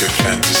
your chances.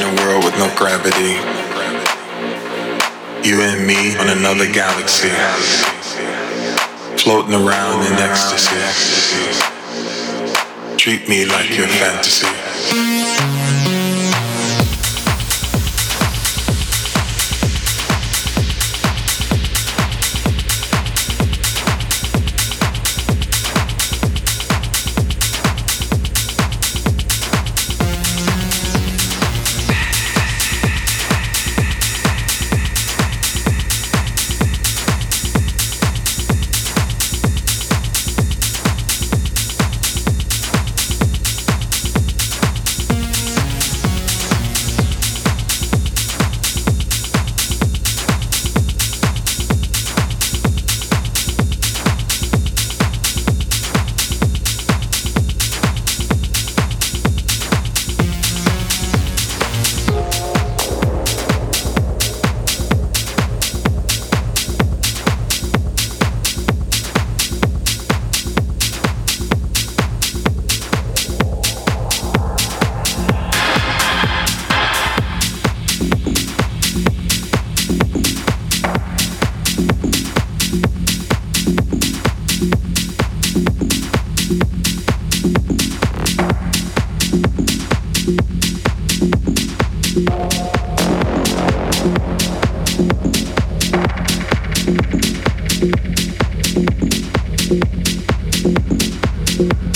in a world with no gravity. You and me on another galaxy. Floating around in ecstasy. Treat me like your fantasy. you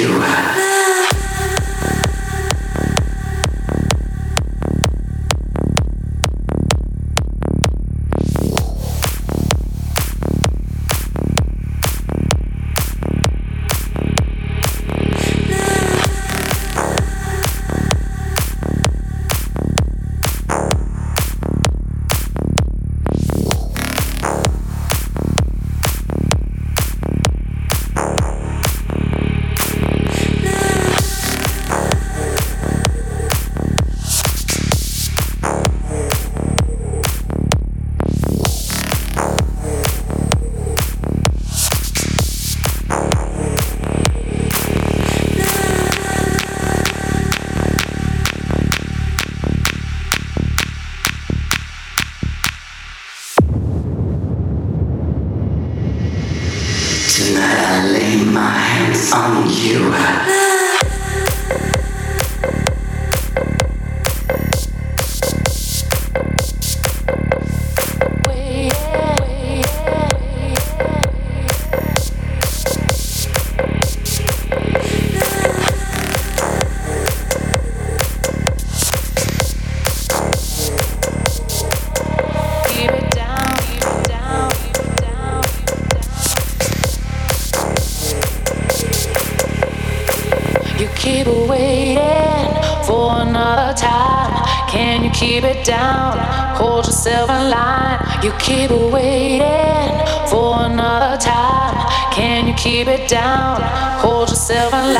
you.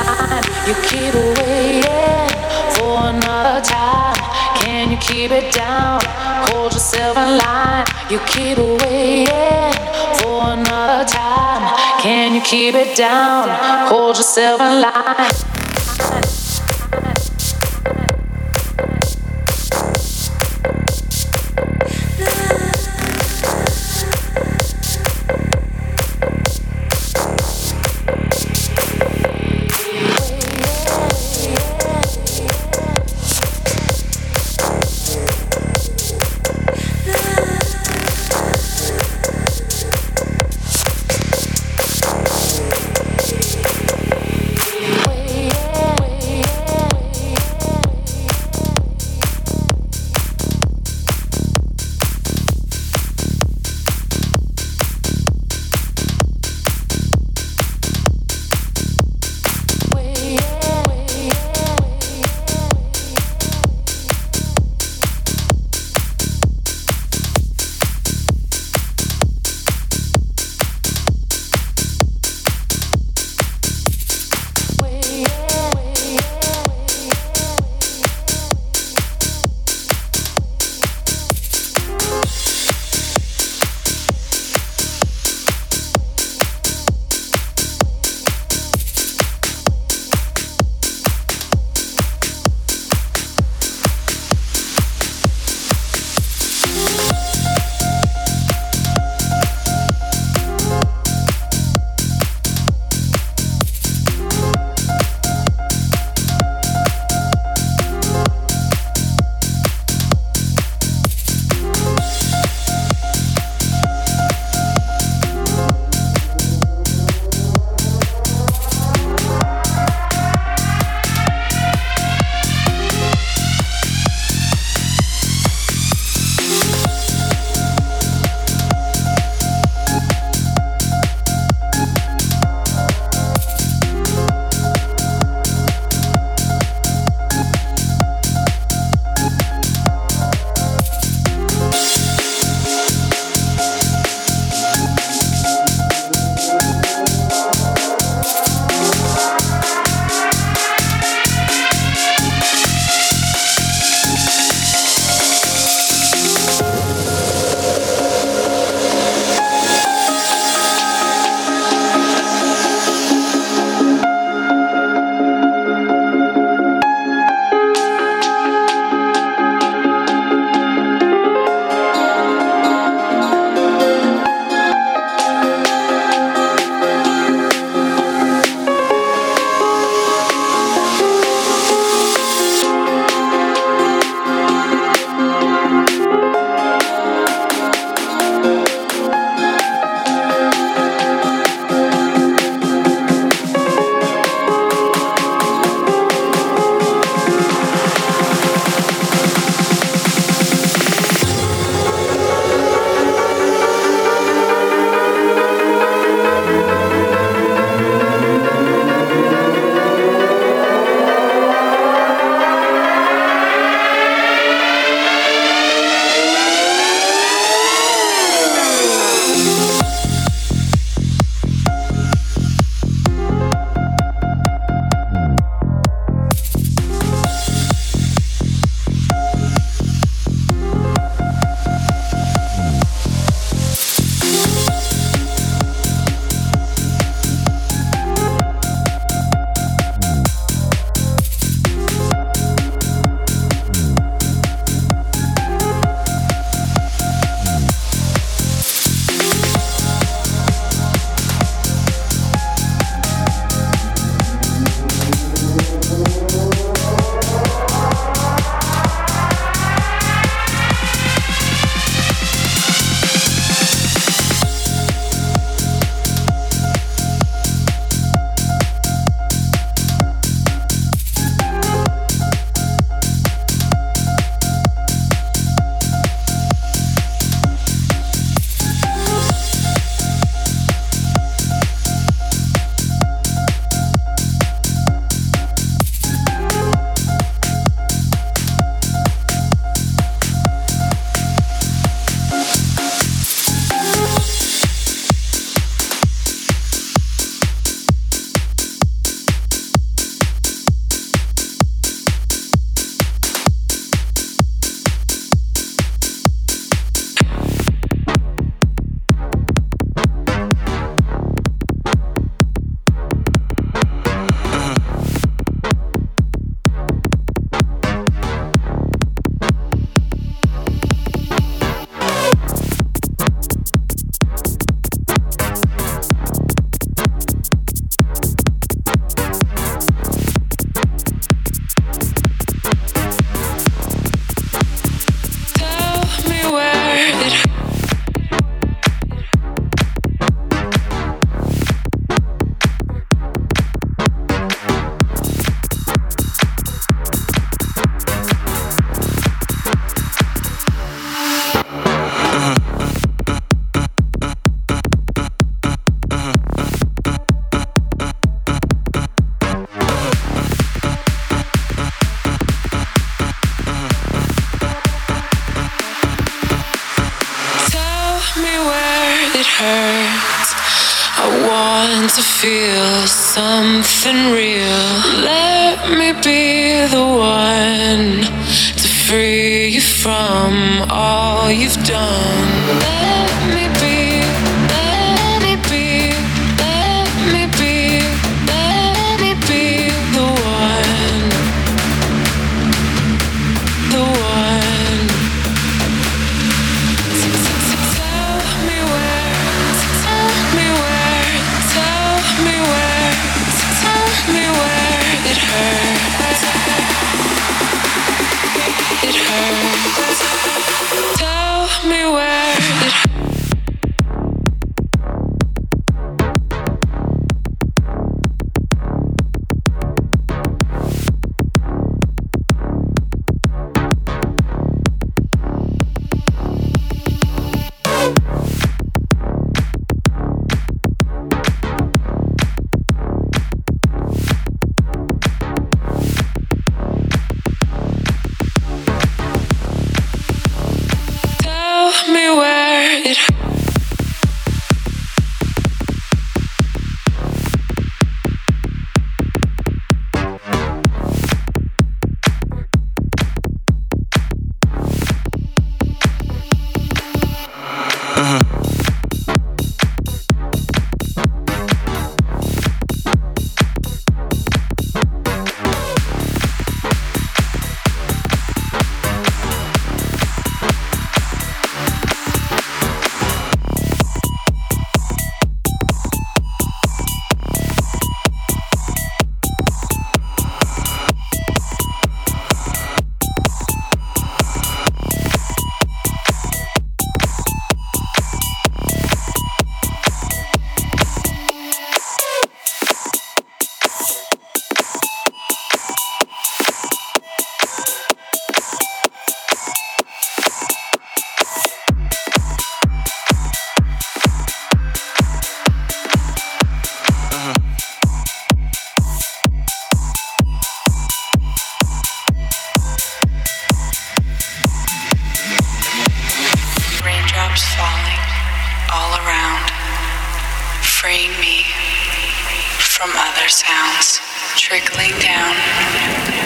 time. You keep waiting for another time. Can you keep it down? Hold yourself in line. You keep waiting for another time. Can you keep it down? Hold yourself in line.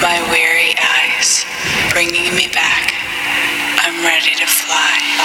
my weary eyes, bringing me back. I'm ready to fly.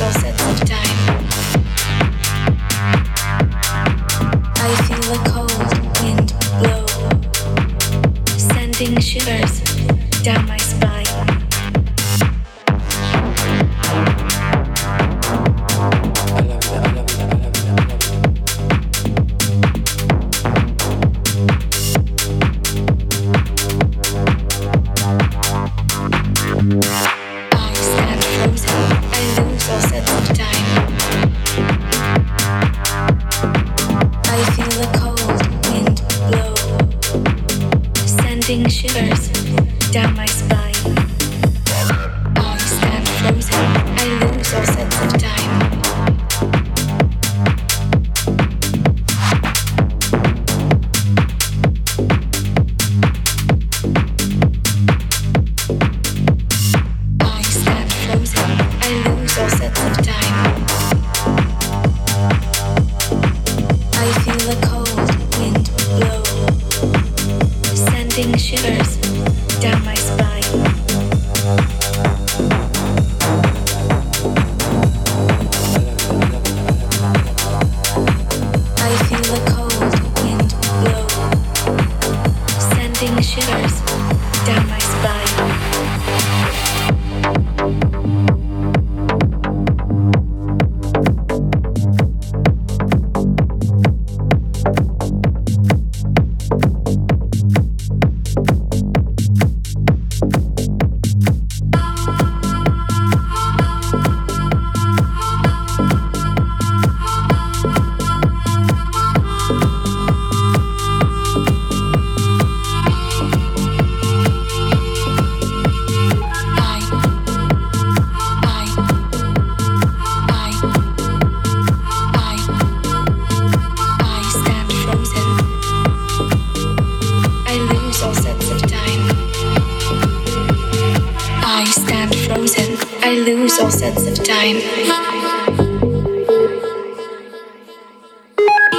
so set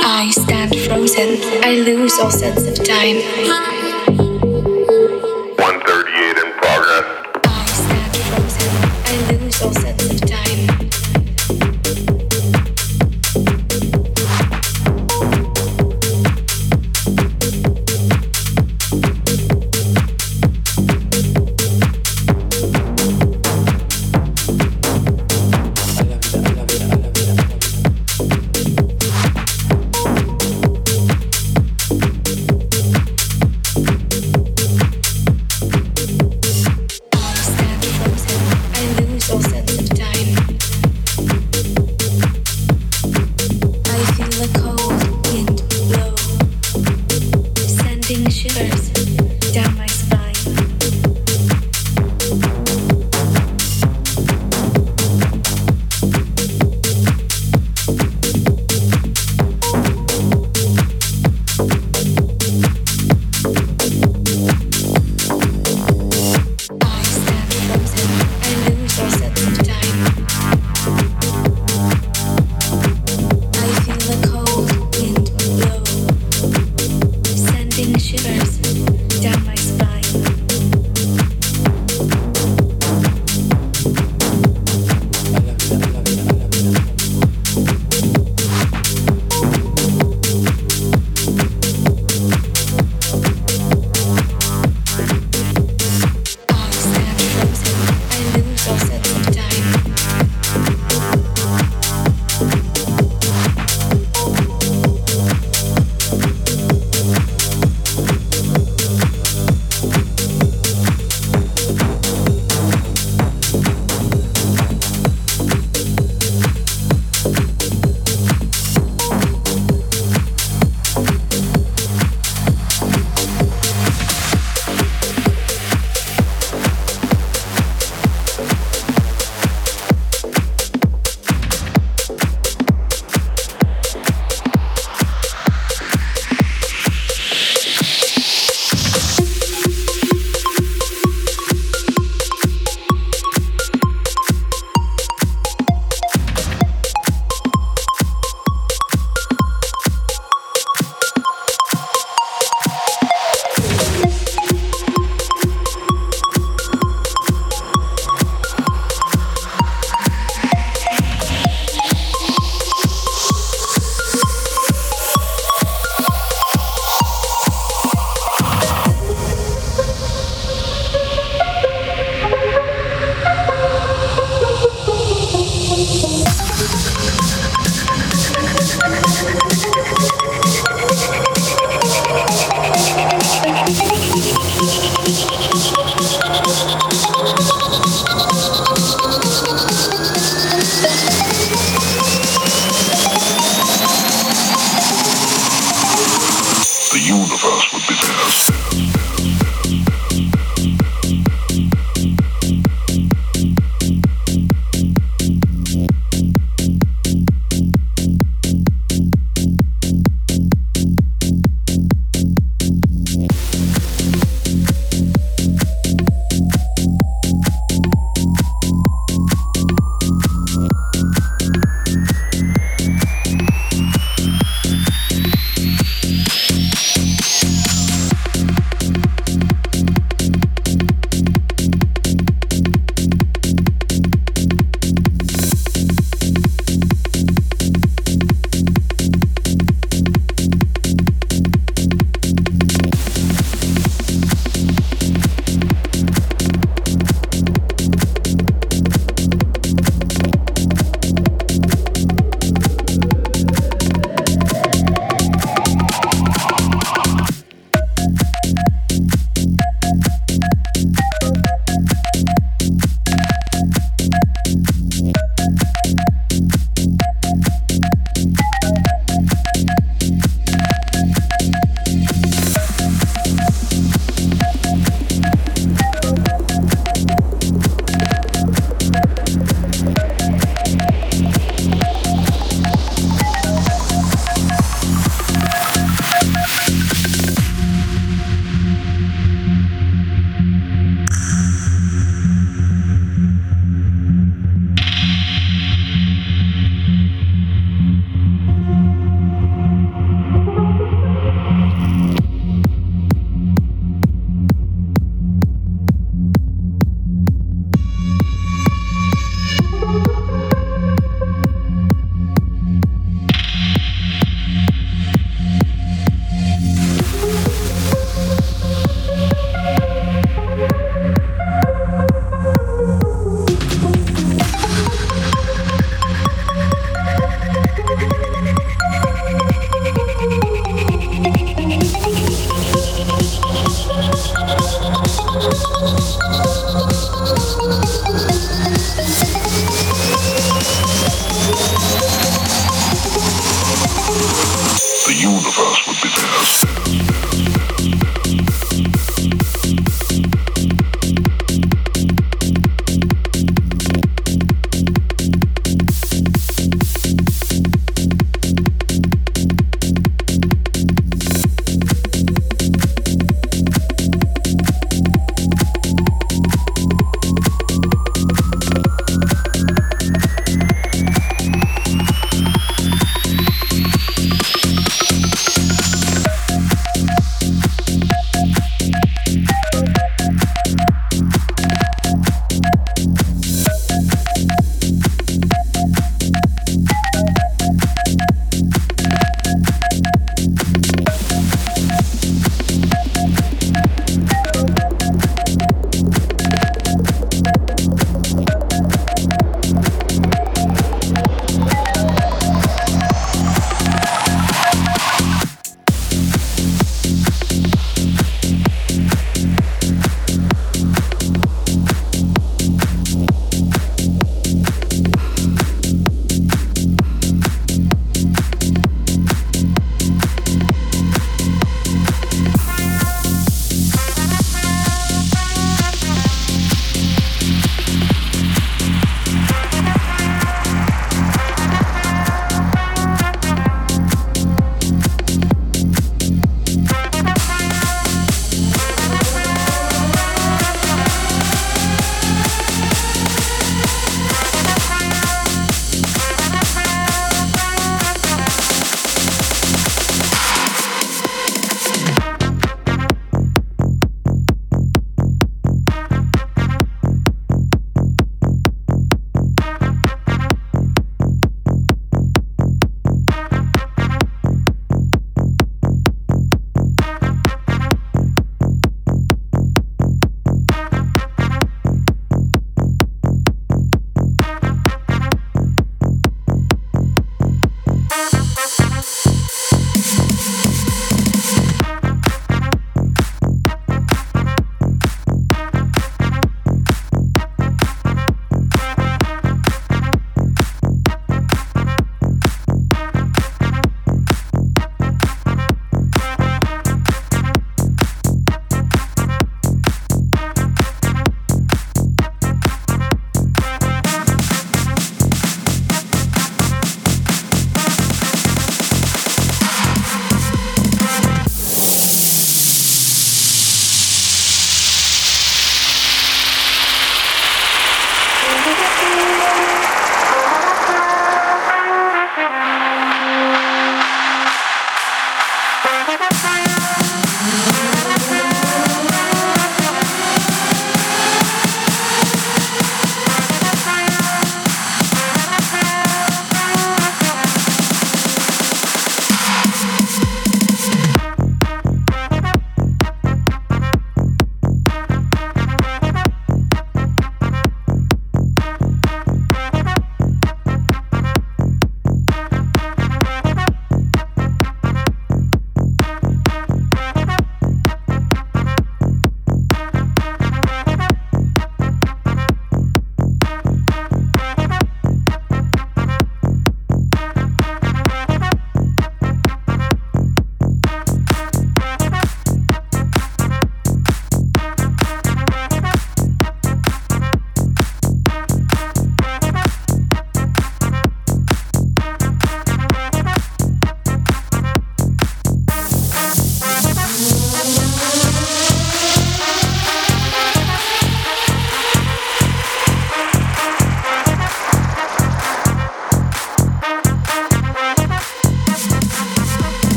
I stand frozen, I lose all sense of time.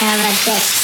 have a dick.